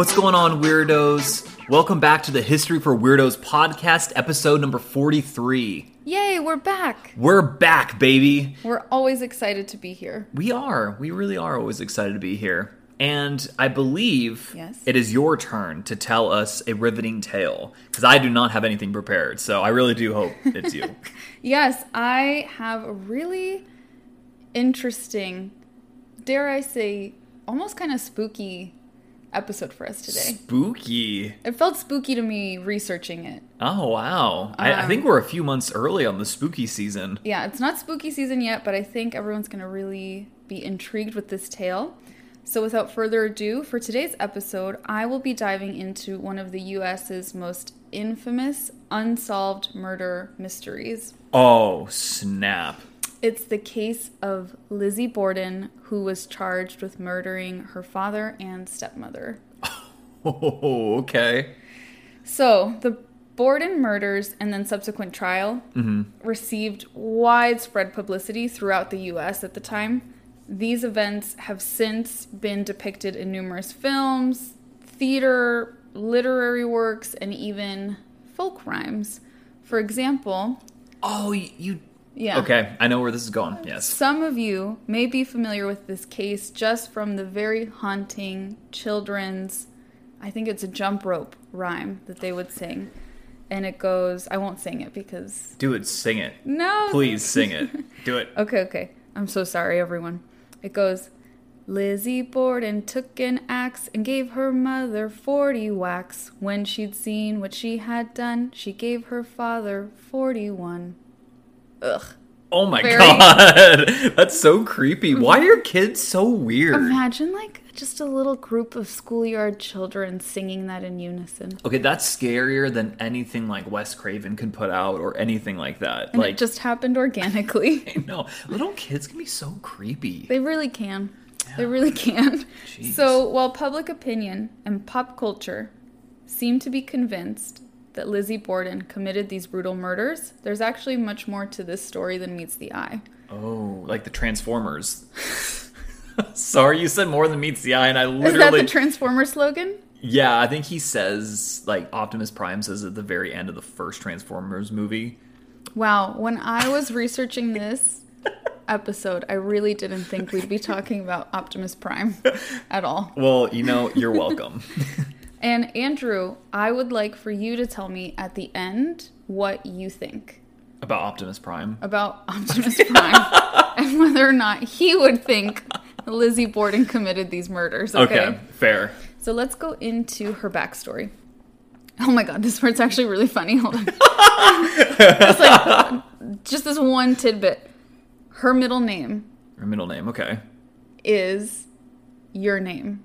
What's going on, weirdos? Welcome back to the History for Weirdos podcast, episode number 43. Yay, we're back. We're back, baby. We're always excited to be here. We are. We really are always excited to be here. And I believe Yes. it is your turn to tell us a riveting tale because I do not have anything prepared. So I really do hope it's you. Yes, I have a really interesting, dare I say, almost kind of spooky episode for us today. Spooky. It felt spooky to me researching it. Oh, wow. I, I Um, think we're a few months early on the spooky season. Yeah, it's not spooky season yet, but I think everyone's going to really be intrigued with this tale. So, without further ado, for today's episode, I will be diving into one of the US's most infamous unsolved murder mysteries. Oh, snap. It's the case of Lizzie Borden, who was charged with murdering her father and stepmother. Oh, okay. So, the Borden murders and then subsequent trial mm-hmm. received widespread publicity throughout the US at the time. These events have since been depicted in numerous films, theater, literary works, and even folk rhymes. For example, Oh, you. Yeah. Okay, I know where this is going. Yes. Some of you may be familiar with this case just from the very haunting children's, I think it's a jump rope rhyme that they would sing. And it goes, I won't sing it because. Do it. Sing it. No! Please sing it. Do it. Okay, okay. I'm so sorry, everyone. It goes, Lizzie Borden took an axe and gave her mother 40 whacks. When she'd seen what she had done, she gave her father 41. Ugh. Oh my Very- god. That's so creepy. Mm-hmm. Why are your kids so weird? Imagine like just a little group of schoolyard children singing that in unison. Okay, that's scarier than anything like Wes Craven could put out or anything like that. And like it just happened organically. no, little kids can be so creepy. they really can. They really can. Jeez. So, while public opinion and pop culture seem to be convinced that Lizzie Borden committed these brutal murders, there's actually much more to this story than meets the eye. Oh, like the Transformers. Sorry, you said more than meets the eye, and I literally. Is that the Transformer slogan? Yeah, I think he says like Optimus Prime says at the very end of the first Transformers movie. Wow, when I was researching this episode, I really didn't think we'd be talking about Optimus Prime at all. Well, you know, you're welcome. And Andrew, I would like for you to tell me at the end what you think About Optimus Prime. about Optimus Prime and whether or not he would think Lizzie Borden committed these murders. Okay? Okay, fair. So let's go into her backstory. Oh my god, this part's actually really funny. Hold on. it's like just this one tidbit. Her middle name Her middle name, okay. is your name.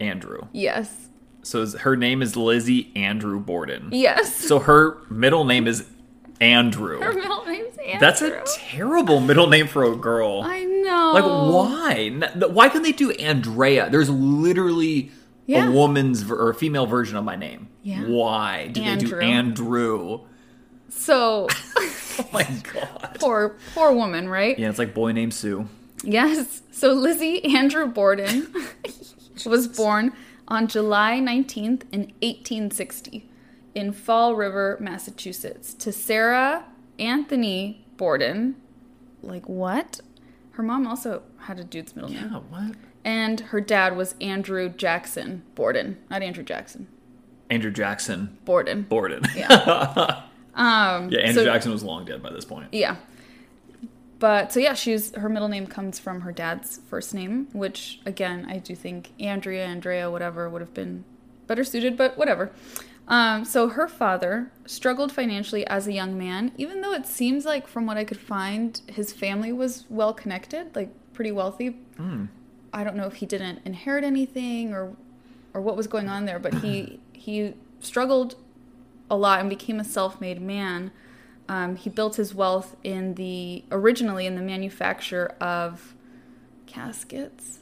Andrew. Yes. So her name is Lizzie Andrew Borden. Yes. So her middle name is Andrew. her middle name's Andrew. That's a terrible middle name for a girl. I know. Like why? Why can't they do Andrea? There's literally Yeah. a woman's ver- or a female version of my name. Yeah. Why did they do Andrew. Andrew? So Oh my god. poor poor woman, right? Yeah, it's like boy named Sue. Yes. So Lizzie Andrew Borden was born on July 19th in 1860 in Fall River, Massachusetts, to Sarah Anthony Borden. Like what? Her mom also had a dude's middle name. Yeah, what? And her dad was Andrew Jackson Borden, not Andrew Jackson. Andrew Jackson Borden. Borden. Yeah. Um, Yeah, Andrew so- Jackson was long dead by this point. Yeah. But so yeah, she's her middle name comes from her dad's first name, which again I do think Andrea, Andrea, whatever would have been better suited, but whatever. Um, so her father struggled financially as a young man, even though it seems like from what I could find, his family was well connected, like pretty wealthy. I don't know if he didn't inherit anything or or what was going on there, but he he struggled a lot and became a self-made man. Um, he built his wealth in the originally in the manufacture of caskets.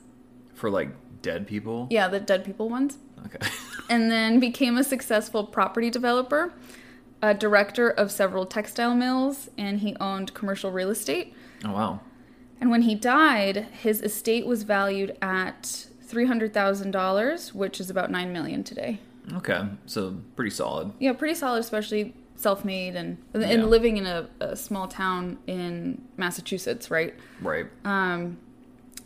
For like dead people? Yeah, the dead people ones. Okay. and then became a successful property developer, a director of several textile mills, and he owned commercial real estate. Oh wow. And when he died, his estate was valued at $300,000, which is about 9 million today. Okay. So pretty solid. Yeah, pretty solid, especially self-made and and Yeah. living in a, a small town in Massachusetts, right? Right. Um,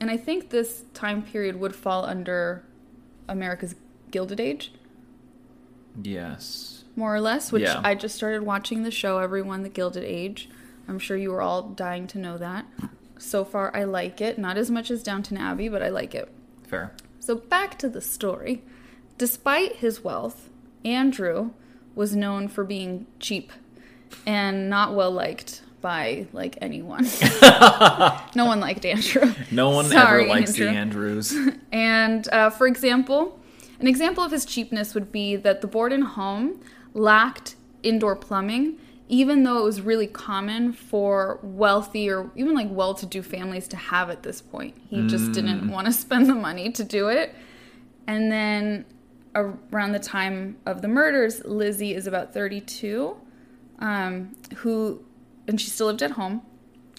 and I think this time period would fall under America's Gilded Age, yes. more or less. Which Yeah. I just started watching the show, Everyone: The Gilded Age. I'm sure you were all dying to know that. So far, I like it. Not as much as Downton Abbey, but I like it. Fair. So back to the story. Despite his wealth, Andrew was known for being cheap and not well liked by like anyone. no one liked Andrew. No one Sorry, ever likes Andrew. the Andrews. And uh, for example, an example of his cheapness would be that the Borden home lacked indoor plumbing, even though it was really common for wealthy or even like well to do families to have at this point. He just didn't want to spend the money to do it. And then around the time of the murders, Lizzie is about 32, um, who, and she still lived at home.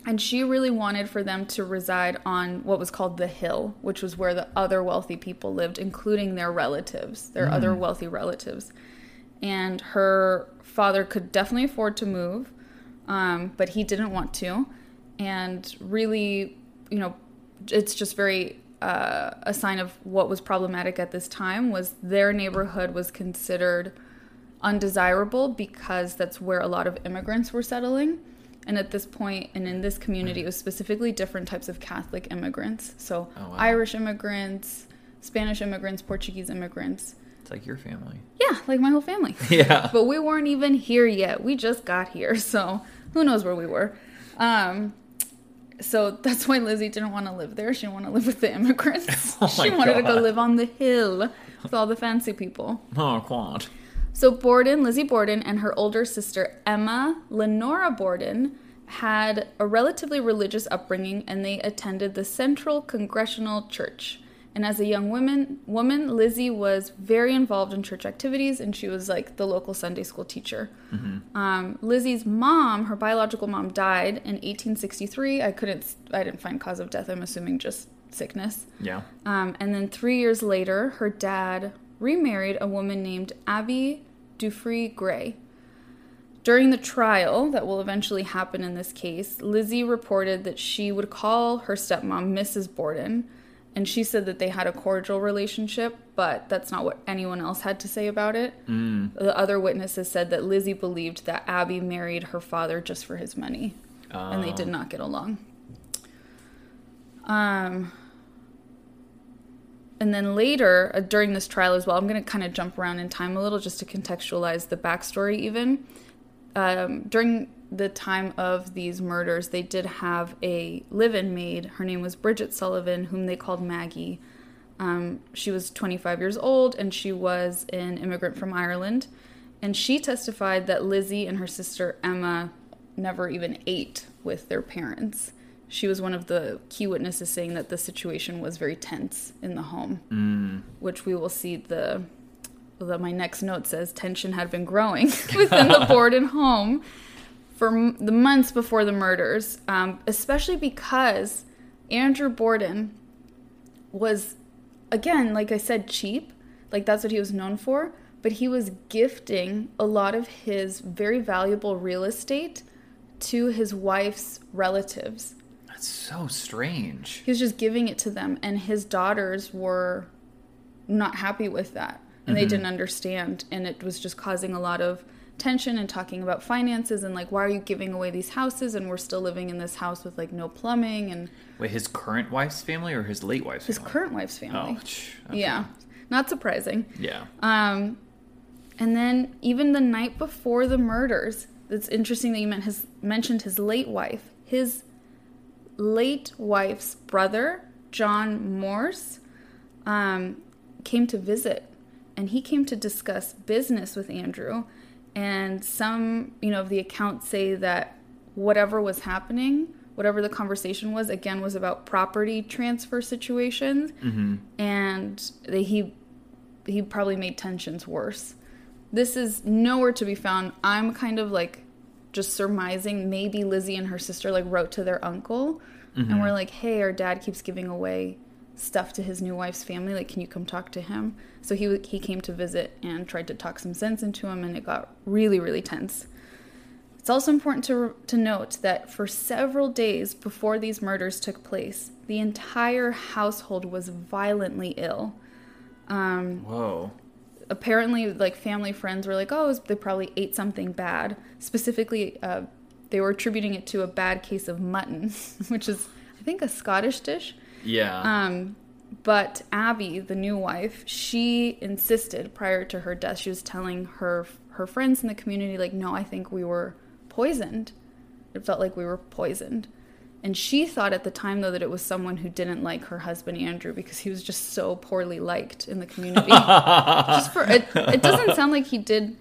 And she really wanted for them to reside on what was called the hill, which was where the other wealthy people lived, including their relatives, their other wealthy relatives. And her father could definitely afford to move, um, but he didn't want to. And really, you know, it's just very uh, a sign of what was problematic at this time was their neighborhood was considered undesirable because that's where a lot of immigrants were settling. And at this point, and in this community, it was specifically different types of Catholic immigrants. So Oh, wow. Irish immigrants, Spanish immigrants, Portuguese immigrants. It's like your family. Yeah, like my whole family. Yeah. But we weren't even here yet. We just got here. So who knows where we were. Um, so that's why Lizzie didn't want to live there. She didn't want to live with the immigrants. Oh she wanted to go live on the hill with all the fancy people. Oh, quad. So Borden, Lizzie Borden, and her older sister Emma Lenora Borden had a relatively religious upbringing, and they attended the Central Congregational Church. And as a young woman, woman Lizzie was very involved in church activities, and she was like the local Sunday school teacher. Um, Lizzie's mom, her biological mom, died in 1863. I couldn't, I didn't find cause of death. I'm assuming just sickness. Yeah. Um, and then three years later, her dad remarried a woman named Abby Durfee Gray. During the trial that will eventually happen in this case, Lizzie reported that she would call her stepmom Mrs. Borden, and she said that they had a cordial relationship, but that's not what anyone else had to say about it. The other witnesses said that Lizzie believed that Abby married her father just for his money, and they did not get along. Um, and then later, uh, during this trial as well, I'm going to kind of jump around in time a little just to contextualize the backstory, even. Um, during the time of these murders, they did have a live in maid. Her name was Bridget Sullivan, whom they called Maggie. Um, she was 25 years old and she was an immigrant from Ireland. And she testified that Lizzie and her sister Emma never even ate with their parents. She was one of the key witnesses saying that the situation was very tense in the home, which we will see the. Although my next note says tension had been growing within the Borden home for m- the months before the murders, um, especially because Andrew Borden was, again, like I said, cheap. Like that's what he was known for. But he was gifting a lot of his very valuable real estate to his wife's relatives. That's so strange. He was just giving it to them, and his daughters were not happy with that. And they didn't understand. And it was just causing a lot of tension and talking about finances and like, why are you giving away these houses? And we're still living in this house with like no plumbing and Wait, his current wife's family or his late wife's his family? current wife's family. Oh, okay. Yeah, not surprising. Yeah. Um, and then even the night before the murders, it's interesting that you meant his, mentioned his late wife. His late wife's brother John Morse, um, came to visit, and he came to discuss business with Andrew. And some, you know, of the accounts say that whatever was happening, whatever the conversation was, again was about property transfer situations, mm-hmm. and they, he he probably made tensions worse. This is nowhere to be found. I'm kind of like just surmising maybe Lizzie and her sister like wrote to their uncle and mm-hmm. were like, "Hey, our dad keeps giving away stuff to his new wife's family. Like, can you come talk to him?" So he he came to visit and tried to talk some sense into him, and it got really really tense. It's also important to, to note that for several days before these murders took place, the entire household was violently ill. Um, Whoa. apparently, like family friends were like, "Oh, they probably ate something bad." Specifically, uh, they were attributing it to a bad case of mutton, which is, I think, a Scottish dish. Yeah. Um, but Abby, the new wife, she insisted prior to her death. She was telling her her friends in the community, like, "No, I think we were poisoned. It felt like we were poisoned." And she thought at the time, though, that it was someone who didn't like her husband Andrew because he was just so poorly liked in the community. just for it, it doesn't sound like he did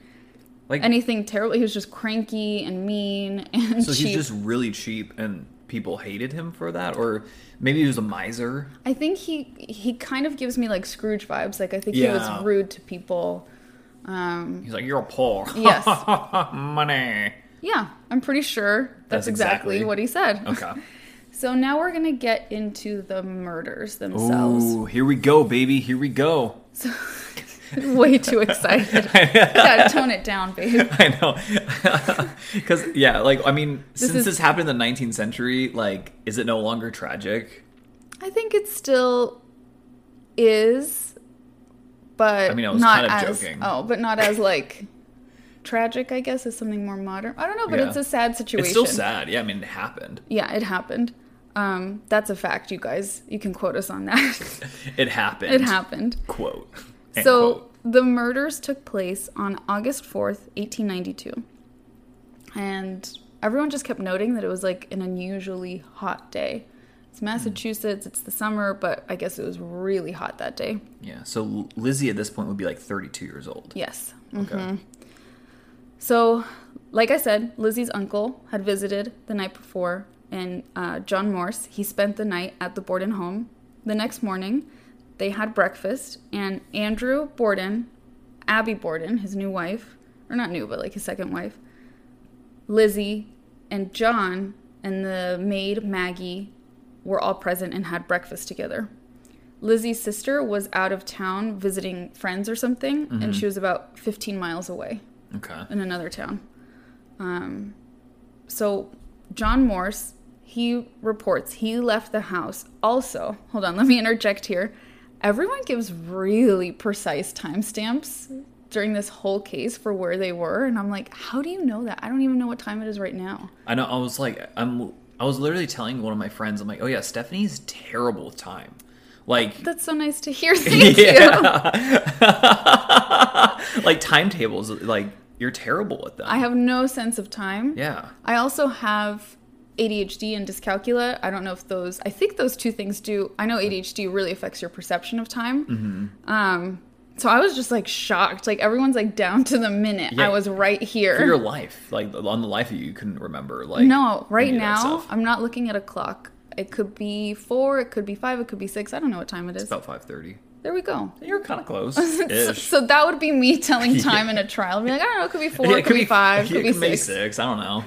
like anything terrible. He was just cranky and mean and so cheap. he's just really cheap and people hated him for that or maybe he was a miser. I think he he kind of gives me like Scrooge vibes. Like I think he was rude to people. Um, He's like you're poor. Yes. Money. yeah, I'm pretty sure that's, That's exactly, exactly- what he said. Okay. So now we're gonna get into the murders themselves. Ooh, here we go, baby. Here we go. Way too excited. Gotta tone it down, babe. I know. Because, yeah, like, I mean, since is- this happened in the 19th century, like, is it no longer tragic? I think it still is, but I mean, I was not kind of as joking. oh, but not as like tragic. I guess is something more modern. I don't know, but Yeah. it's a sad situation. It's still sad. Yeah, I mean, it happened. Yeah, it happened. Um, that's a fact, you guys. You can quote us on that. It happened. it happened. Quote. So quote. the murders took place on August 4th, 1892. And everyone just kept noting that it was like an unusually hot day. It's Massachusetts, it's the summer, but I guess it was really hot that day. Yeah, so Lizzie at this point would be like 32 years old. Yes. Okay. Mm-hmm. So, like I said, Lizzie's uncle had visited the night before, and uh, John Morse, he spent the night at the Borden home. The next morning, they had breakfast, and Andrew Borden, Abby Borden, his new wife, or not new, but like his second wife, Lizzie, and John, and the maid Maggie were all present and had breakfast together. Lizzie's sister was out of town visiting friends or something, and she was about 15 miles away Okay. in another town. Um, so John Morse, he reports he left the house. Also, hold on, let me interject here. Everyone gives really precise timestamps during this whole case for where they were, and I'm like, how do you know that? I don't even know what time it is right now. I know. I was like, I'm. I was literally telling one of my friends, I'm like, oh yeah, Stephanie's terrible with time. Like, That's so nice to hear. Thank you. like timetables, like you're terrible with them. I have no sense of time. yeah. I also have ADHD and dyscalculia. I don't know if those. I think those two things do. I know ADHD really affects your perception of time. Mm-hmm. Um, so I was just like shocked. Like everyone's like down to the minute. Yeah. I was right here. For your life, like on the life of you, you couldn't remember. Like no, right any of that now. I'm not looking at a clock. It could be four. It could be five. It could be six. I don't know what time it is. It's about five thirty. There we go. You're kind of close. So, so that would be me telling time in a trial. I'd be like, I don't know. It could be four. Yeah, it could be five. yeah, It could be six. six. I don't know.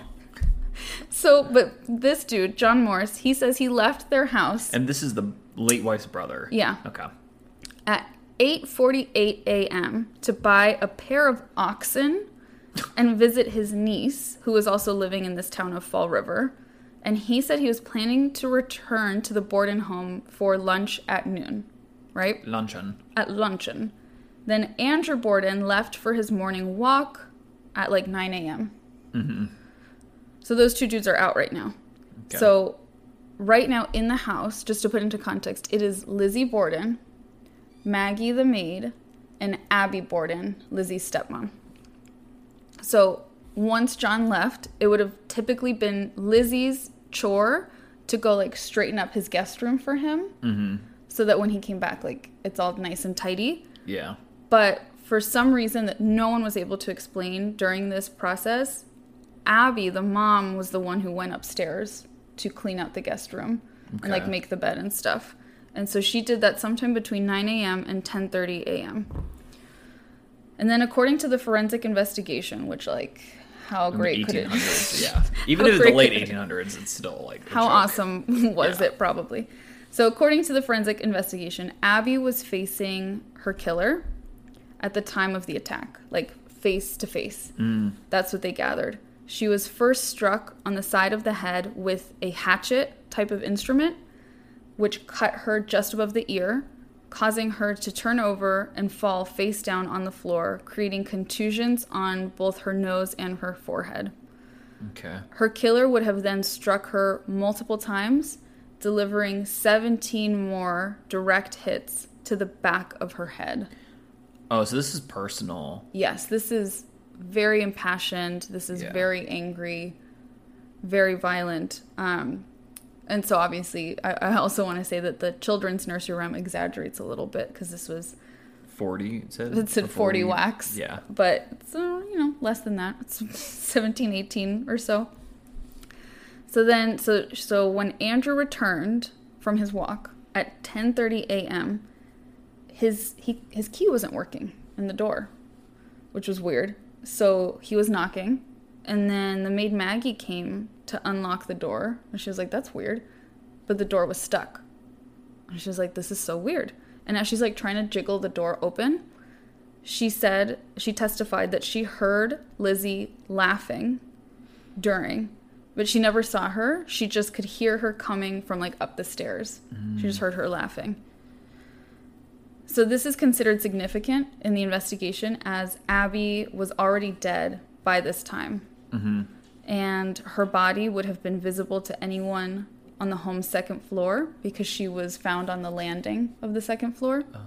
So, but this dude, John Morse, he says he left their house And this is the late wife's brother. Yeah. Okay. at 8:48 a.m. to buy a pair of oxen and visit his niece, who was also living in this town of Fall River. And he said he was planning to return to the Borden home for lunch at noon, right? Luncheon. At luncheon. Then Andrew Borden left for his morning walk at like 9 a.m. Mm-hmm. So those two dudes are out right now. Okay. So, right now in the house, just to put into context, it is Lizzie Borden, Maggie the maid, and Abby Borden, Lizzie's stepmom. So, once John left, it would have typically been Lizzie's chore to go like straighten up his guest room for him Mm-hmm. so that when he came back, like it's all nice and tidy. Yeah. But for some reason that no one was able to explain during this process, Abby, the mom, was the one who went upstairs to clean out the guest room and like make the bed and stuff. And so she did that sometime between 9 a.m. and 10:30 a.m. And then according to the forensic investigation, which like how great could it 1800s. yeah. Even if it's the late could it- 1800s, it's still like how joke. awesome was Yeah. it probably so according to the forensic investigation abby was facing her killer at the time of the attack like face to face Mm. that's what they gathered she was first struck on the side of the head with a hatchet type of instrument which cut her just above the ear causing her to turn over and fall face down on the floor creating contusions on both her nose and her forehead Okay. her killer would have then struck her multiple times, delivering 17 more direct hits to the back of her head. Oh, so this is personal. Yes, this is very impassioned. This is Yeah. very angry, very violent. Um, and so, obviously, I, I also want to say that the children's nursery rhyme exaggerates a little bit because this was 40, it said? it said Or 40 wax. Yeah. But it's, uh, you know, less than that. It's 17, 18 or so. So then, so so when Andrew returned from his walk at 10:30 a.m., his he his key wasn't working in the door, which was weird. So he was knocking, and then the maid Maggie came to unlock the door, and she was like, "That's weird," but the door was stuck. And she was like, "This is so weird." And as she's like trying to jiggle the door open, she said she testified that she heard Lizzie laughing during, but she never saw her. She just could hear her coming from like up the stairs. She just mm. heard her laughing. So this is considered significant in the investigation as Abby was already dead by this time. Mm-hmm. And her body would have been visible to anyone on the home's second floor because she was found on the landing of the second floor. Oh.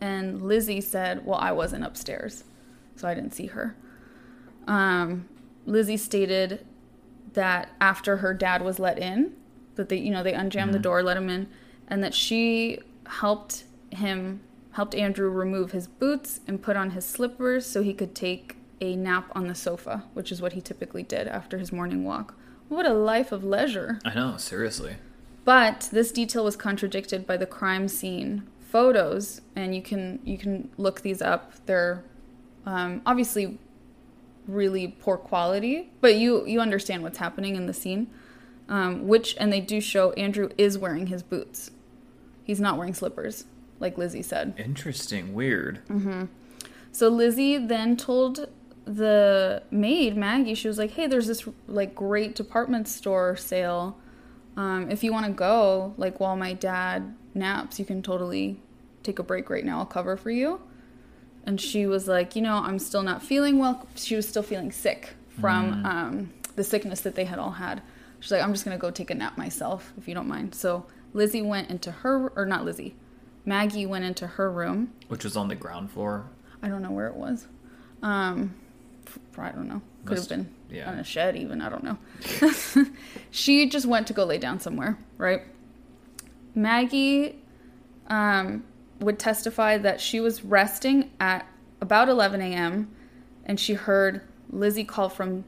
And Lizzie said, Well, I wasn't upstairs, so I didn't see her. Um, Lizzie stated that after her dad was let in, that they, you know, they unjammed the door, let him in, and that she helped him, helped Andrew remove his boots and put on his slippers so he could take a nap on the sofa, which is what he typically did after his morning walk. What a life of leisure. I know, seriously. But this detail was contradicted by the crime scene photos, and you can you can look these up. They're um, obviously really poor quality, but you you understand what's happening in the scene. Um, which and they do show Andrew is wearing his boots. He's not wearing slippers, like Lizzie said. Interesting. Weird. So Lizzie then told the maid Maggie, she was like, "Hey, there's this like great department store sale. Um, if you want to go, like while my dad naps, you can totally take a break right now. I'll cover for you." And she was like, "You know, I'm still not feeling well. She was still feeling sick from um, the sickness that they had all had. She's like, I'm just gonna go take a nap myself, if you don't mind." So Lizzie went into her, or not Lizzie, Maggie went into her room. Which was on the ground floor. I don't know where it was. Um, I don't know. Could Must- have been yeah. on a shed, even. I don't know. she just went to go lay down somewhere, right? Maggie um, would testify that she was resting at about 11 a.m. and she heard Lizzie call from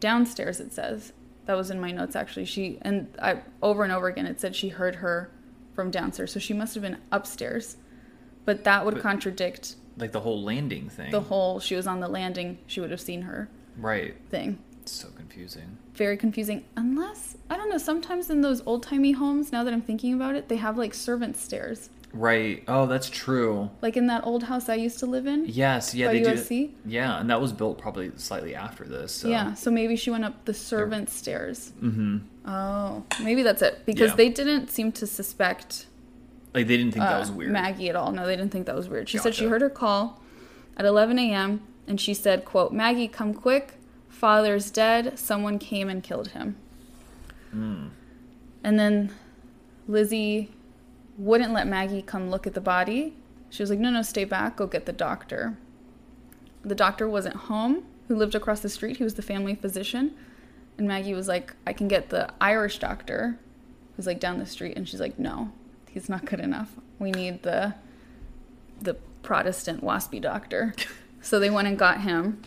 downstairs. It says that was in my notes actually. She and I over and over again it said she heard her from downstairs, so she must have been upstairs. But that would But- contradict Like the whole landing thing. the whole she was on the landing she would have seen her right. thing It's so confusing. very confusing unless i don't know sometimes in those old-timey homes now that i'm thinking about it they have like servant stairs Right. Oh, that's true. like in that old house i used to live in Yes. Yeah, By they USC? do. Yeah, and that was built probably slightly after this. So. yeah so maybe she went up the servant stairs Mm-hmm. oh maybe that's it because Yeah. they didn't seem to suspect Like they didn't think that uh, was weird. maggie at all no they didn't think that was weird she said she heard her call at 11 a.m and she said quote maggie come quick father's dead someone came and killed him Mm. And then Lizzie wouldn't let Maggie come look at the body. She was like, no, no, stay back, go get the doctor. The doctor wasn't home, who lived across the street. He was the family physician. And Maggie was like, I can get the Irish doctor who's like down the street. And she's like, no, he's not good enough. We need the the Protestant waspy doctor. so they went and got him.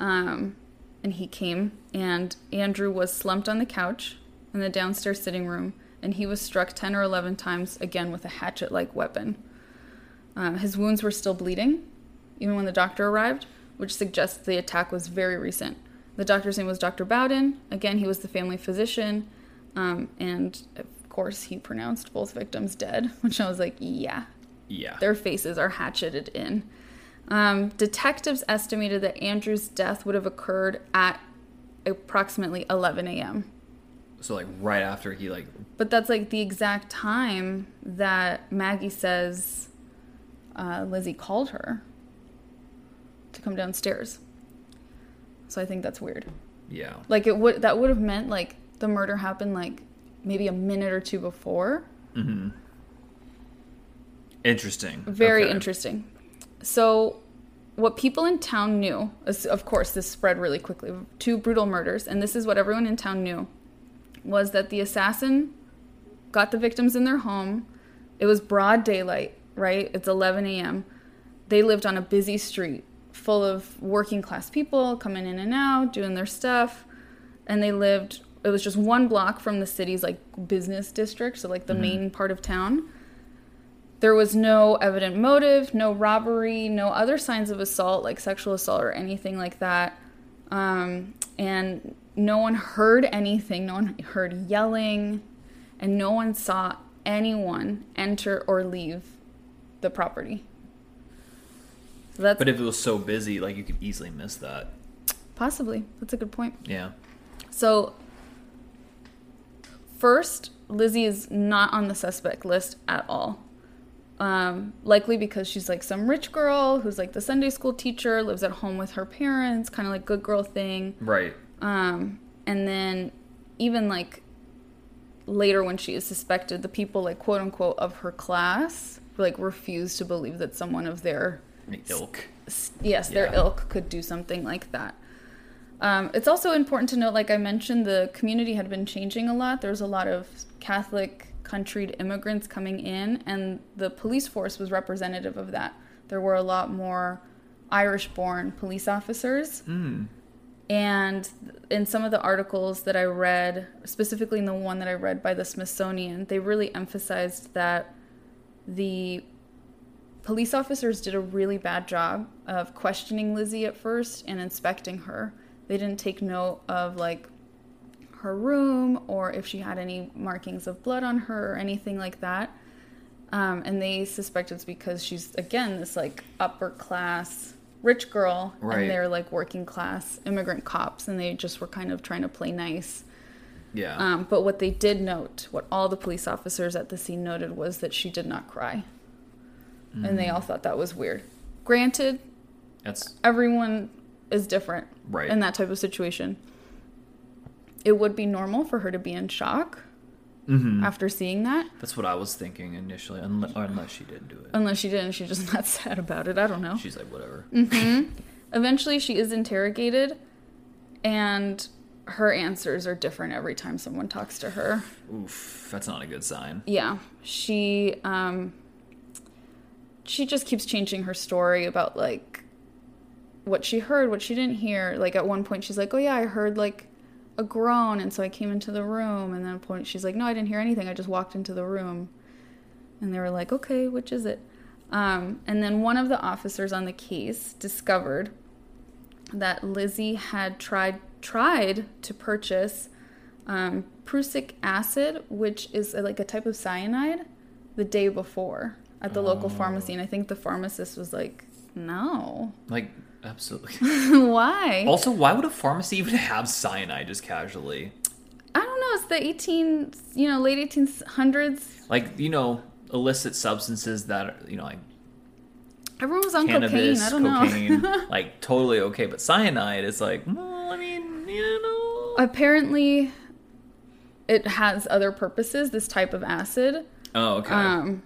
Um, and he came, and Andrew was slumped on the couch in the downstairs sitting room, and he was struck 10 or 11 times again with a hatchet like weapon. Um, his wounds were still bleeding, even when the doctor arrived, which suggests the attack was very recent. The doctor's name was Dr. Bowen. Again, he was the family physician, um, and of course, he pronounced both victims dead, which I was like, yeah, Yeah. their faces are hatcheted in. Um, detectives estimated that Andrew's death would have occurred at approximately 11 a.m. so like right after he like But that's like the exact time that Maggie says uh, Lizzie called her to come downstairs. So I think that's weird. yeah. Like it would that would have meant like the murder happened like maybe a minute or two before. Interesting. Very Okay. interesting. So, what people in town knew, of course, this spread really quickly. Two brutal murders, and this is what everyone in town knew, was that the assassin got the victims in their home. It was broad daylight, right? It's 11 a.m. They lived on a busy street full of working class people coming in and out, doing their stuff. And they lived, it was just one block from the city's like business district, so like the main part of town. There was no evident motive, no robbery, no other signs of assault, like sexual assault or anything like that. Um, and no one heard anything. No one heard yelling, and no one saw anyone enter or leave the property. So that's But if it was so busy, like you could easily miss that. possibly that's a good point. Yeah. So, first, Lizzie is not on the suspect list at all. Um, likely because she's like some rich girl who's like the Sunday school teacher, lives at home with her parents, kind of like good girl thing. Right. Um, and then even like later when she is suspected, the people like quote unquote of her class like refuse to believe that someone of their ilk. s- yes, their ilk could do something like that. Um, it's also important to note, like I mentioned, the community had been changing a lot. There was a lot of Catholic countryed immigrants coming in, and the police force was representative of that. There were a lot more Irish born police officers. And in some of the articles that I read, specifically in the one that I read by the Smithsonian, they really emphasized that the police officers did a really bad job of questioning Lizzie at first and inspecting her. They didn't take note of like her room or if she had any markings of blood on her or anything like that. Um, and they suspect it's because she's again this like upper class rich girl Right. and they're like working class immigrant cops and they just were kind of trying to play nice. Yeah. Um, but what they did note, what all the police officers at the scene noted, was that she did not cry. And they all thought that was weird. Granted, That's everyone is different Right. in that type of situation. It would be normal for her to be in shock Mm-hmm. after seeing that, that's what I was thinking initially, unless, or unless she didn't do it. unless she didn't. She's just not sad about it. I don't know. She's like, whatever. Eventually, she is interrogated, and her answers are different every time someone talks to her. Oof, that's not a good sign. yeah she um she just keeps changing her story about like what she heard what she didn't hear like at one point she's like oh yeah i heard like a groan and so i came into the room and then point she's like no i didn't hear anything. I just walked into the room. And they were like okay which is it? Um, and then one of the officers on the case discovered that lizzie had tried tried to purchase um, prussic acid, which is uh, like a type of cyanide, the day before at the local pharmacy. And I think the pharmacist was like, no. Like, absolutely. Why? also, why would a pharmacy even have cyanide just casually? I don't know. It's the 18, you know, late 1800s. Like, you know, illicit substances that are, you know, like Everyone was on cannabis, cocaine. I don't cocaine, know. like totally okay. But cyanide is like, well, I mean, you know. Apparently, it has other purposes, this type of acid. oh, okay. Um,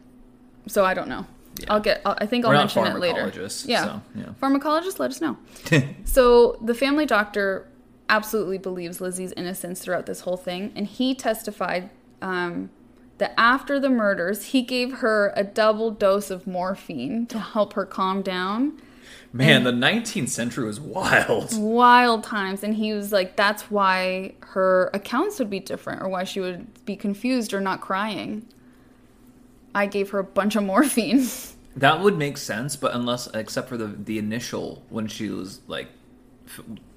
so I don't know. Yeah. I'll get. I'll, I think I'll We're not mention it later. pharmacologists, Yeah. so, yeah. Pharmacologists, let us know. so the family doctor absolutely believes Lizzie's innocence throughout this whole thing, and he testified um, that after the murders, he gave her a double dose of morphine to help her calm down. Man, the 19th century was wild. Wild times, and he was like, "That's why her accounts would be different, or why she would be confused or not crying." I gave her a bunch of morphine. That would make sense, but unless except for the the initial when she was like,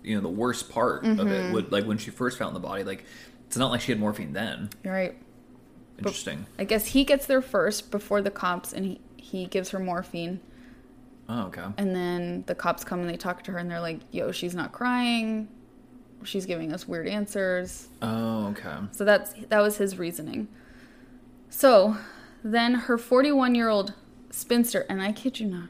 you know, the worst part of it mm-hmm. would like when she first found the body. Like, it's not like she had morphine then. You're right. Interesting. I guess he gets there first before the cops, and he he gives her morphine. Oh, okay. And then the cops come and they talk to her and they're like, yo, she's not crying. She's giving us weird answers. Oh, okay. So that's that was his reasoning. So then her 41 year old spinster, and I kid you not,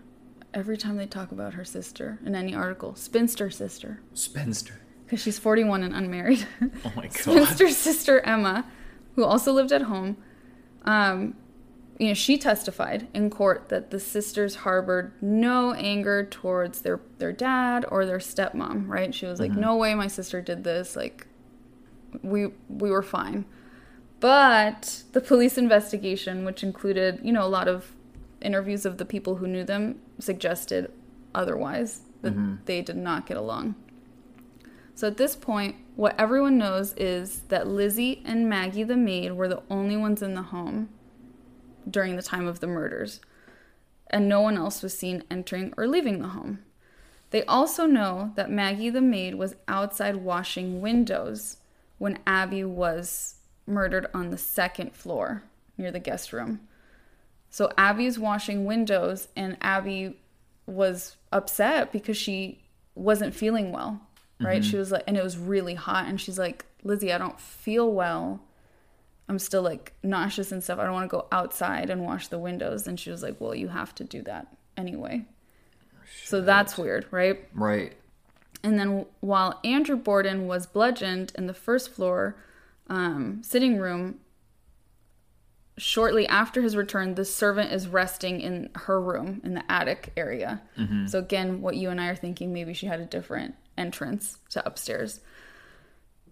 every time they talk about her sister in any article, spinster sister, Spinster. because she's 41 and unmarried. Oh my god. spinster sister Emma, who also lived at home, um, you know, she testified in court that the sisters harbored no anger towards their their dad or their stepmom. Right? She was like, "No way, my sister did this. Like, we we were fine." But the police investigation, which included, you know, a lot of interviews of the people who knew them, suggested otherwise that mm-hmm. they did not get along. So at this point, what everyone knows is that Lizzie and Maggie the maid were the only ones in the home during the time of the murders, and no one else was seen entering or leaving the home. They also know that Maggie the maid was outside washing windows when Abby was murdered on the second floor near the guest room. So Abby's washing windows, and Abby was upset because she wasn't feeling well, right? Mm-hmm. She was like, and it was really hot, and she's like, Lizzie, I don't feel well. I'm still like nauseous and stuff. I don't want to go outside and wash the windows. And she was like, Well, you have to do that anyway. So that's weird, right? Right. And then while Andrew Borden was bludgeoned in the first floor um, sitting room, shortly after his return, the servant is resting in her room in the attic area. Mm-hmm. So, again, what you and I are thinking, maybe she had a different entrance to upstairs.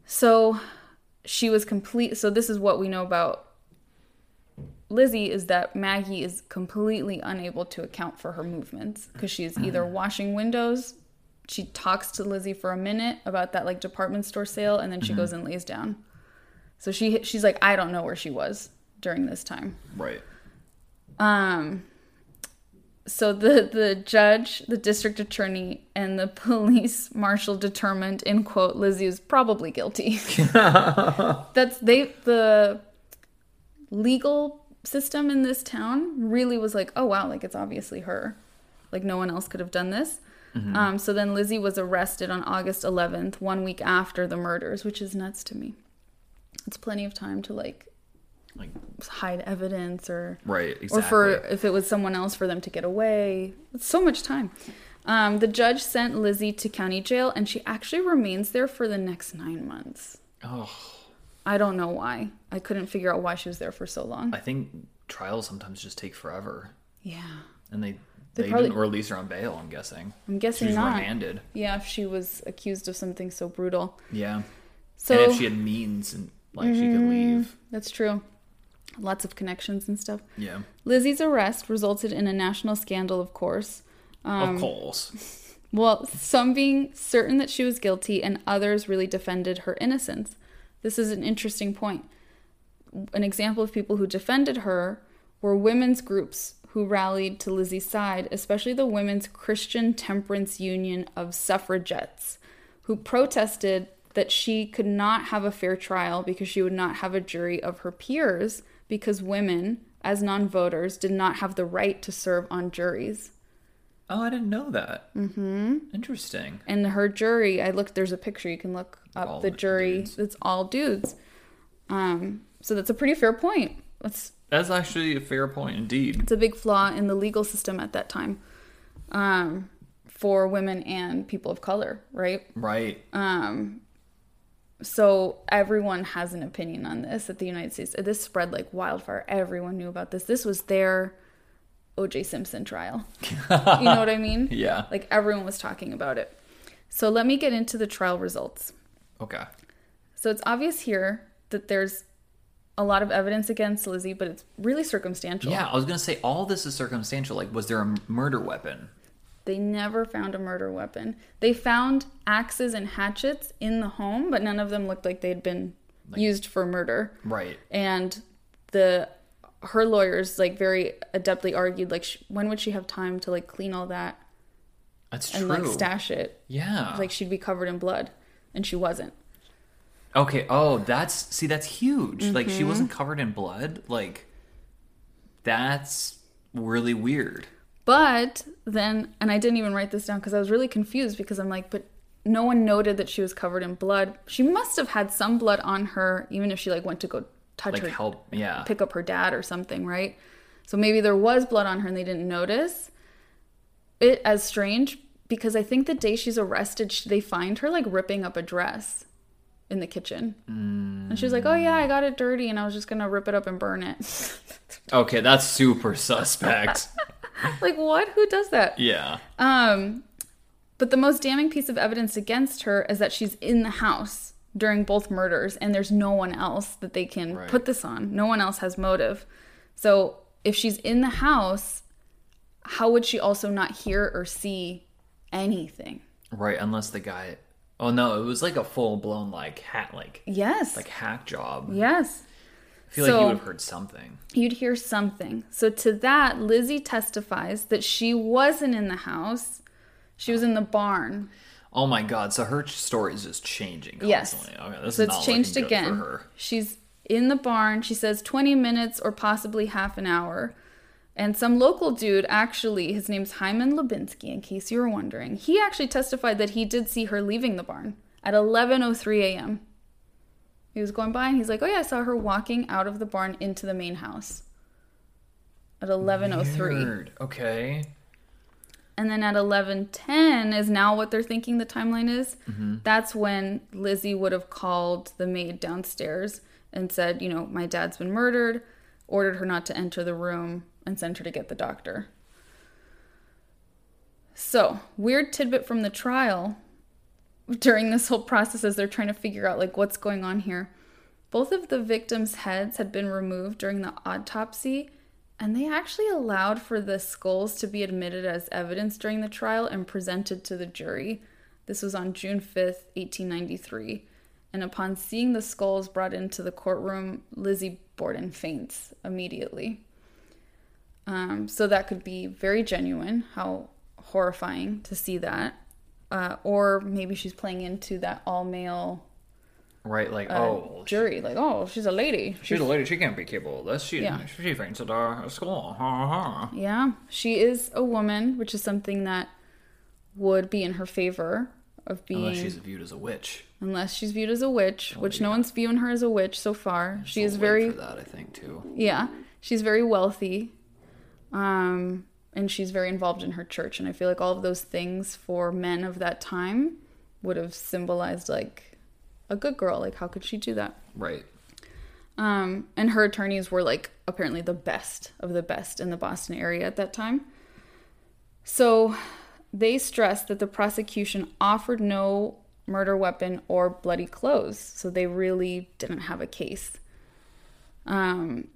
So, she was complete. So, this is what we know about Lizzie is that Maggie is completely unable to account for her movements because she's either mm-hmm. washing windows, she talks to Lizzie for a minute about that like department store sale, and then she mm-hmm. goes and lays down. So she she's like, I don't know where she was during this time. Right. Um so the the judge, the district attorney, and the police marshal determined, in quote, Lizzie was probably guilty. That's they the legal system in this town really was like, oh wow, like it's obviously her. Like no one else could have done this. Um, so then Lizzie was arrested on August 11th, one week after the murders, which is nuts to me. It's plenty of time to like Like hide evidence or right. Exactly. or for if it was someone else for them to get away. It's so much time. Um, the judge sent Lizzie to county jail, and she actually remains there for the next nine months. Oh, I don't know why. I couldn't figure out why she was there for so long. I think trials sometimes just take forever, Yeah, and they They they, probably- didn't release her on bail. I'm guessing. I'm She guessing was not. remanded. Yeah, if she was accused of something so brutal. Yeah. So and if she had means and like she could leave. that's true. Lots of connections and stuff. Yeah. Lizzie's arrest resulted in a national scandal, of course. Um, of course. Well, some being certain that she was guilty, and others really defended her innocence. This is an interesting point. An example of people who defended her were women's groups who rallied to Lizzie's side, especially the Women's Christian Temperance Union of Suffragettes, who protested that she could not have a fair trial because she would not have a jury of her peers because women, as non voters, did not have the right to serve on juries. Oh, I didn't know that. Mm-hmm. Interesting. and her jury i looked there's a picture you can look up All the jury dudes. it's all dudes um so that's a pretty fair point that's That's actually a fair point indeed. it's a big flaw in the legal system at that time um for women and people of color right Right. um so everyone has an opinion on this at the united states this spread like wildfire everyone knew about this this was their oj simpson trial you know what i mean yeah. Like everyone was talking about it. So let me get into the trial results. Okay. So it's obvious here that there's a lot of evidence against Lizzie, but it's really circumstantial. Yeah, I was gonna say all this is circumstantial. Like, was there a murder weapon? They never found a murder weapon. They found axes and hatchets in the home, but none of them looked like they'd been used for murder. Right. And the her lawyers like very adeptly argued like sh- when would she have time to like clean all that That's and true. like stash it? yeah. Like she'd be covered in blood, and she wasn't. okay. Oh, that's see, that's huge. Like, Mm-hmm. she wasn't covered in blood. Like, that's really weird. But then, and I didn't even write this down because I was really confused because I'm like, but no one noted that she was covered in blood. She must have had some blood on her, even if she like went to go touch Like, her, help. Yeah. pick up her dad or something, right? So maybe there was blood on her and they didn't notice it as strange because I think the day she's arrested, they find her like ripping up a dress in the kitchen. And she was like, "Oh yeah, I got it dirty and I was just going to rip it up and burn it." Okay, that's super suspect. like what? Who does that? yeah. Um, but the most damning piece of evidence against her is that she's in the house during both murders, and there's no one else that they can Right. put this on. No one else has motive. So if she's in the house, how would she also not hear or see anything? Right. Unless the guy. Oh no, it was like a full blown like hat like Yes. like hack job. yes. I feel like So- you would have heard something. You'd hear something. So to that, Lizzie testifies that she wasn't in the house. She was in the barn. Oh my god! So her story is just changing Yes. constantly. Okay, this So is it's not changed again. for her. She's in the barn. She says 20 minutes or possibly half an hour. And some local dude, actually, his name's Hyman Lubinsky, in case you were wondering, he actually testified that he did see her leaving the barn at 11.03 a.m. He was going by and he's like, oh yeah, I saw her walking out of the barn into the main house at 11.03. Weird. Okay. And then at 11:10 is now what they're thinking the timeline is. Mm-hmm. That's when Lizzie would have called the maid downstairs and said, you know, my dad's been murdered, ordered her not to enter the room and sent her to get the doctor. So, weird tidbit from the trial during this whole process as they're trying to figure out like what's going on here. Both of the victims' heads had been removed during the autopsy, and they actually allowed for the skulls to be admitted as evidence during the trial and presented to the jury. This was on June 5th, 1893. And upon seeing the skulls brought into the courtroom, Lizzie Borden faints immediately. Um, so that could be very genuine. How horrifying to see that. Uh, or maybe she's playing into that all male Right. Like uh, oh, jury. Like, oh, she's a lady. she's a lady. She can't be capable of this. She Yeah. she faints at uh, school. Ha, ha. Yeah, she is a woman, which is something that would be in her favor of being Unless she's viewed as a witch. unless she's viewed as a witch, which no one's viewing her as a witch so far. she is very that. I think too. yeah, she's very wealthy. Um and she's very involved in her church and I feel like all of those things for men of that time would have symbolized like a good girl. Like how could she do that? Right. Um, and her attorneys were like apparently the best of the best in the Boston area at that time. So they stressed that the prosecution offered no murder weapon or bloody clothes. So they really didn't have a case. Um,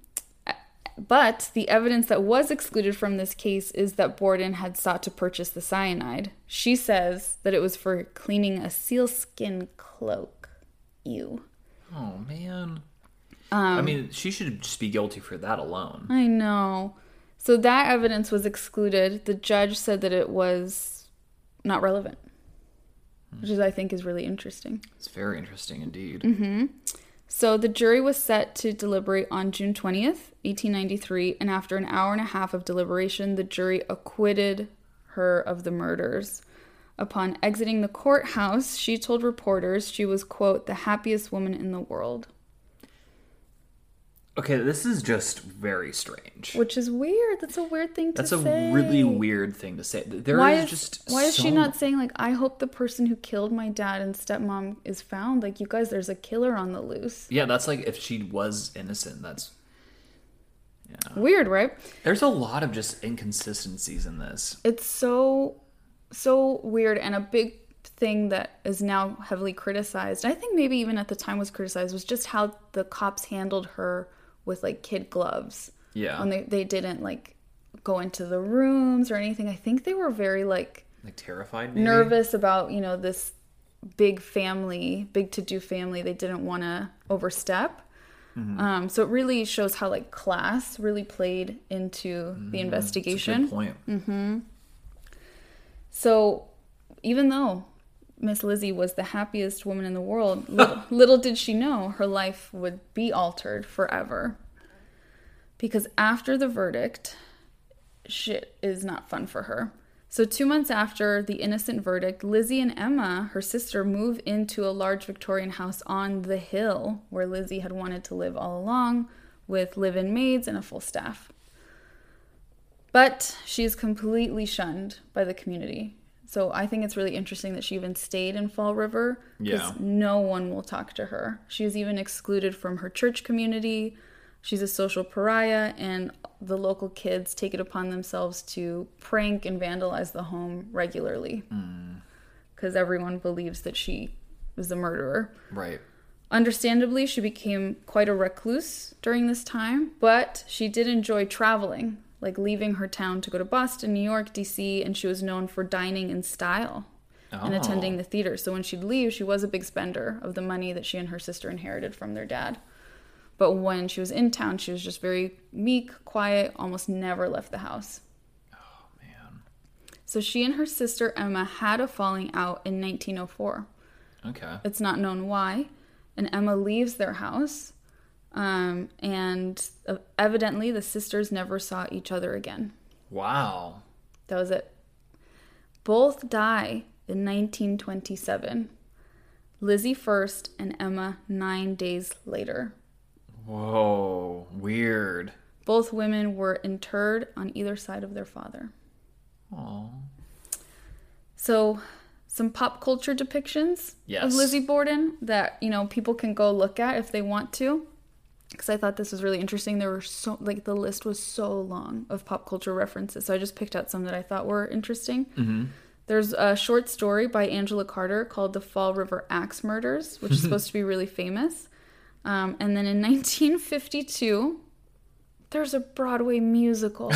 but the evidence that was excluded from this case is that Borden had sought to purchase the cyanide. She says that it was for cleaning a sealskin cloak. Ew. Oh man. Um, I mean, she should just be guilty for that alone. I know. So that evidence was excluded. The judge said that it was not relevant, which is I think is really interesting. It's very interesting indeed. Mm-hmm. So the jury was set to deliberate on June 20th, 1893, and after an hour and a half of deliberation, the jury acquitted her of the murders. Upon exiting the courthouse, she told reporters she was, quote, the happiest woman in the world. Okay, this is just very strange. Which is weird. That's a weird thing to say. That's a say. really weird thing to say. There why is is just why is she not saying like I hope the person who killed my dad and stepmom is found? Like you guys, there's a killer on the loose. Yeah, that's like if she was innocent. That's Weird, right? there's a lot of just inconsistencies in this. It's so so weird and a big thing that is now heavily criticized. I think maybe even at the time was criticized was just how the cops handled her with like kid gloves. Yeah. When they, they didn't like go into the rooms or anything. I think they were very like Like terrified. Maybe? nervous about, you know, this big family, big to do family they didn't want to overstep. Mm-hmm. Um, so it really shows how like class really played into the Mm-hmm. That's a investigation. good point. Mm. So even though Miss Lizzie was the happiest woman in the world, little, little did she know her life would be altered forever. Because after the verdict, shit is not fun for her. So, two months after the innocent verdict, Lizzie and Emma, her sister, move into a large Victorian house on the hill where Lizzie had wanted to live all along with live in maids and a full staff. But she is completely shunned by the community. So I think it's really interesting that she even stayed in Fall River because Yeah. no one will talk to her. She is even excluded from her church community. She's a social pariah, and the local kids take it upon themselves to prank and vandalize the home regularly mm. because everyone believes that she was the murderer. Right. Understandably, she became quite a recluse during this time, but she did enjoy traveling, like leaving her town to go to Boston, New York, DC, and she was known for dining in style and Oh. attending the theater. So when she'd leave, she was a big spender of the money that she and her sister inherited from their dad. But when she was in town, she was just very meek, quiet, almost never left the house. Oh, man. So she and her sister Emma had a falling out in 1904. Okay. It's not known why. And Emma leaves their house. Um, and uh, evidently, the sisters never saw each other again. Wow. That was it. Both die in 1927. Lizzie first and Emma nine days later. Whoa. Weird. Both women were interred on either side of their father. Oh. So, some pop culture depictions Yes. of Lizzie Borden that you know people can go look at if they want to. Because I thought this was really interesting. There were so like the list was so long of pop culture references, so I just picked out some that I thought were interesting. Mm-hmm. There's a short story by Angela Carter called "The Fall River Axe Murders," which is supposed to be really famous. Um, and then in 1952, there's a Broadway musical.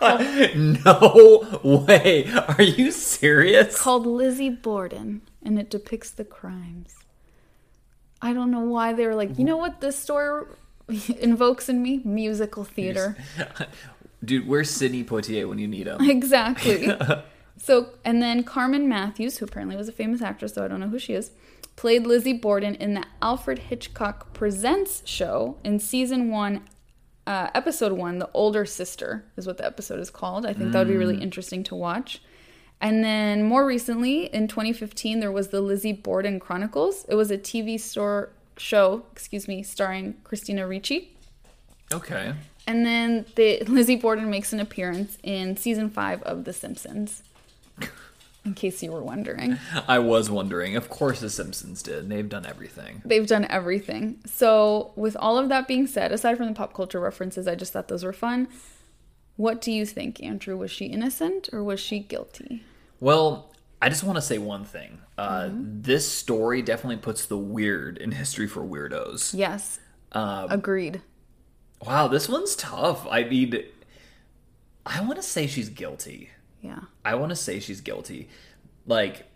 no way. Are you serious? called Lizzie Borden, and it depicts the crimes. I don't know why they were like, you know what this store invokes in me? Musical theater. Dude, where's Sidney Poitier when you need him? exactly. so, and then Carmen Matthews, who apparently was a famous actress, though I don't know who she is, played Lizzie Borden in the Alfred Hitchcock Presents show in season one, uh, episode one, The Older Sister is what the episode is called. I think that would be really interesting to watch. And then more recently, in 2015, there was the Lizzie Borden Chronicles. It was a TV store show, excuse me, starring Christina Ricci. Okay. And then the Lizzie Borden makes an appearance in season five of The Simpsons. In case you were wondering, I was wondering. Of course, The Simpsons did. They've done everything. they've done everything. So, with all of that being said, aside from the pop culture references, I just thought those were fun. What do you think, Andrew? Was she innocent or was she guilty? Well, I just want to say one thing. Uh, This story definitely puts the weird in history for weirdos. Yes, Um, agreed. wow, this one's tough. I mean, I want to say she's guilty. Yeah. I want to say she's guilty. Like,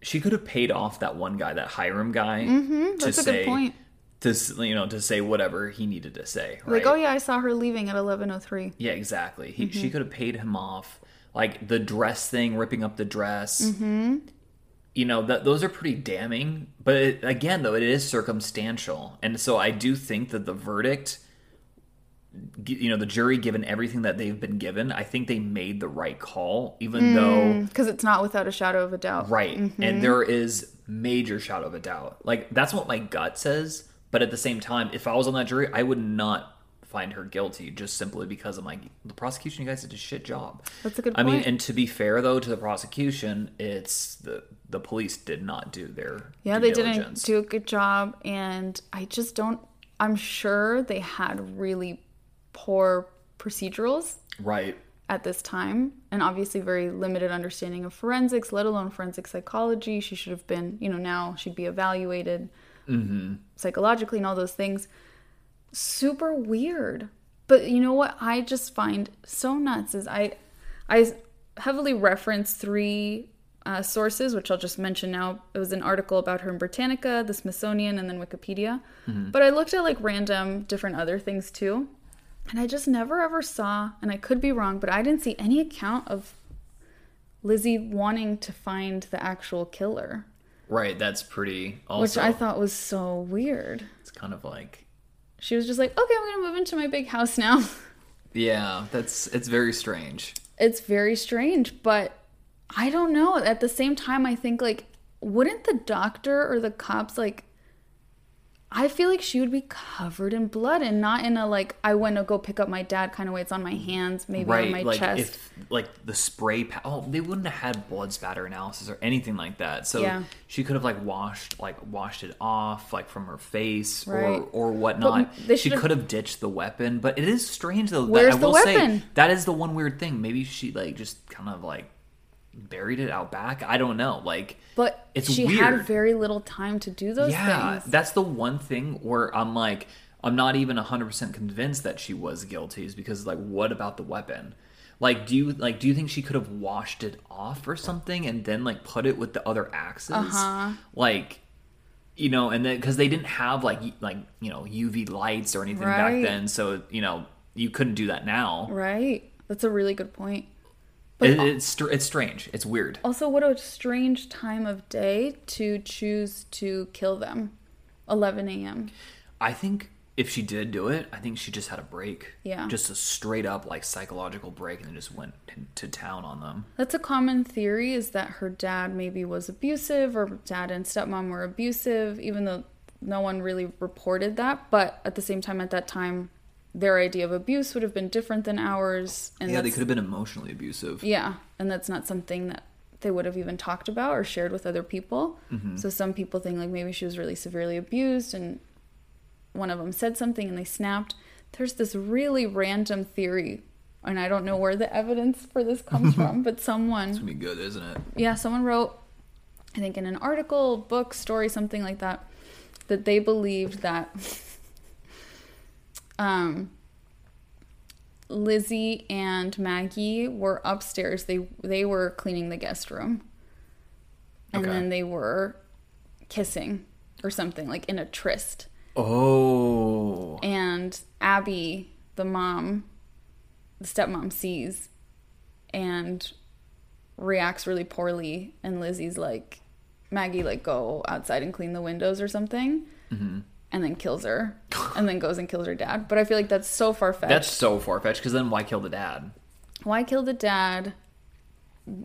she could have paid off that one guy, that Hiram guy, Mm-hmm, that's to a say, good point. to you know, to say whatever he needed to say. Right? Like, oh yeah, I saw her leaving at 11:03. Yeah, exactly. He, Mm-hmm. She could have paid him off. Like the dress thing, ripping up the dress. Mm-hmm. You know, that those are pretty damning. But it, again, though, it is circumstantial. And so I do think that the verdict, you know, the jury, given everything that they've been given, I think they made the right call, even though, Because it's not without a shadow of a doubt. right. Mm-hmm. And there is major shadow of a doubt. Like, that's what my gut says. But at the same time, if I was on that jury, I would not find her guilty just simply because I'm like the prosecution you guys did a shit job. That's a good I mean, and to be fair though to the prosecution, it's the the police did not do their Yeah, they diligence. didn't do a good job, and I just don't. I'm sure they had really poor procedurals. right. at this time and obviously very limited understanding of forensics let alone forensic psychology she should have been you know now she'd be evaluated mm-hmm. psychologically and all those things super weird. But you know what? I just find so nuts is i i heavily reference three uh, sources which i'll just mention now. It was an article about her in britannica the smithsonian and then wikipedia. But i looked at like random different other things too and I just never ever saw, and I could be wrong, but I didn't see any account of Lizzie wanting to find the actual killer, Right, that's pretty. Also, which I thought was so weird. it's kind of like, She was just like, okay, I'm going to move into my big house now. yeah, that's it's very strange. it's very strange, but I don't know. At the same time, I think, like, wouldn't the doctor or the cops, like, I feel like she would be covered in blood and not in a like I went to go pick up my dad kind of way. It's on my hands, maybe right, on my like chest. if like the spray. Pa- oh, they wouldn't have had blood spatter analysis or anything like that. So Yeah. she could have like washed like washed it off like from her face Right. or or whatnot. She could have ditched the weapon, but it is strange though. that- Where's I the will say weapon? that is the one weird thing. Maybe she like just kind of like buried it out back. I don't know. Like But It's she had very little time to do those yeah, things. that's the one thing where I'm like, I'm not even 100% convinced that she was guilty is because like what about the weapon? Like do you like do you think she could have washed it off or something and then like put it with the other axes? Uh-huh. Like you know, and then because they didn't have like like you know UV lights or anything back then, so you know you couldn't do that now. Right. That's a really good point. But It, it's str- it's strange. It's weird. also, what a strange time of day to choose to kill them. 11 a.m. I think if she did do it, I think she just had a break. Yeah. Just a straight up like psychological break and then just went to town on them. That's a common theory is that her dad maybe was abusive or dad and stepmom were abusive, even though no one really reported that. But at the same time, at that time, their idea of abuse would have been different than ours. And yeah, they could have been emotionally abusive. Yeah, and that's not something that they would have even talked about or shared with other people. Mm-hmm. So some people think like maybe she was really severely abused and one of them said something and they snapped. There's this really random theory and I don't know where the evidence for this comes from, but someone It's gonna be good, isn't it? yeah, someone wrote, I think in an article, book, story, something like that, that they believed that um, Lizzie and Maggie were upstairs. They they were cleaning the guest room, and Okay. then they were kissing or something like in a tryst. Oh, And Abby, the mom, the stepmom, sees and reacts really poorly. And Lizzie's like, Maggie, like, go outside and clean the windows or something. Mm-hmm. And then kills her. and then goes and kills her dad. But I feel like that's so far fetched. that's so far fetched. Because then why kill the dad? Why kill the dad?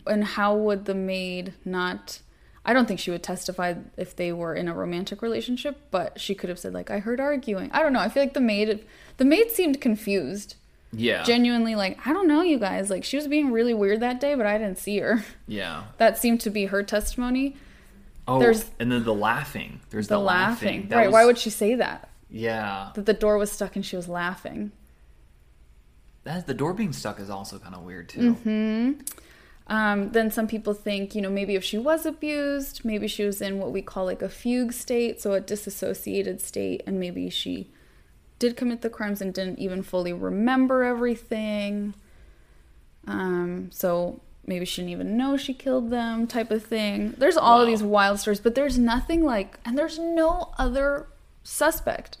And how would the maid not. I don't think she would testify if they were in a romantic relationship, but she could have said like I heard arguing. I don't know. I feel like the maid the maid seemed confused. Yeah, Genuinely like, I don't know you guys. Like she was being really weird that day, but I didn't see her. yeah. That seemed to be her testimony. Oh, There's- and then the laughing. There's The, the, laughing. That Right, was- why would she say that? Yeah, That the door was stuck and she was laughing. that the door being stuck is also kind of weird too. Mm-hmm. Um, then some people think, you know, maybe if she was abused, maybe she was in what we call like a fugue state, so a disassociated state, and maybe she did commit the crimes and didn't even fully remember everything. Um, so maybe she didn't even know she killed them, type of thing. There's all of these wild stories, but there's nothing like, and there's no other suspect.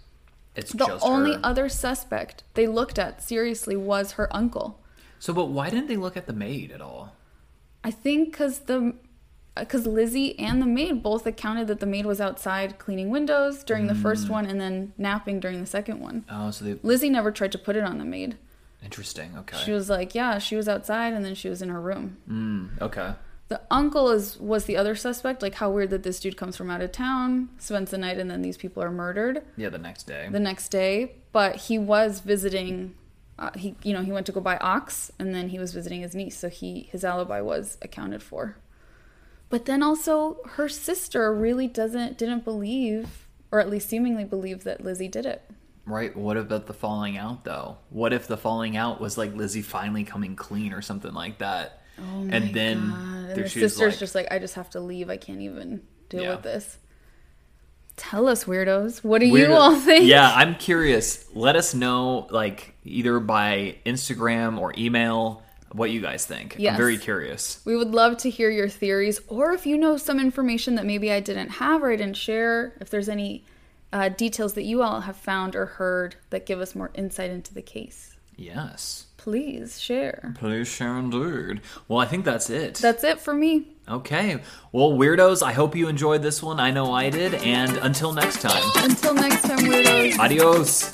It's The only her. other suspect they looked at seriously was her uncle. so, but why didn't they look at the maid at all? I think because the because Lizzie and the maid both accounted that the maid was outside cleaning windows during the Mm. first one and then napping during the second one. Oh, so they Lizzie never tried to put it on the maid. Interesting. Okay. She was like, yeah, she was outside and then she was in her room. Mm, okay. The uncle is was the other suspect. Like how weird that this dude comes from out of town, spends the night, and then these people are murdered Yeah, the next day. the next day. But he was visiting. Uh, he you know he went to go buy ox and then he was visiting his niece, so he his alibi was accounted for. But then also her sister really doesn't didn't believe, or at least seemingly believe that Lizzie did it. Right. What about the falling out though? What if the falling out was like Lizzie finally coming clean or something like that? Oh and then God. and the sister's like, just like, I just have to leave. I can't even deal Yeah. with this. Tell us, weirdos. What do you all think? Yeah, I'm curious. Let us know, like either by Instagram or email, what you guys think. I'm very curious. We would love to hear your theories, or if you know some information that maybe I didn't have or I didn't share, if there's any uh, details that you all have found or heard that give us more insight into the case, Yes. please share. Please share indeed. Well, I think that's it. That's it for me. okay. Well, weirdos, I hope you enjoyed this one. I know I did. And until next time, Until next time, weirdos. adios.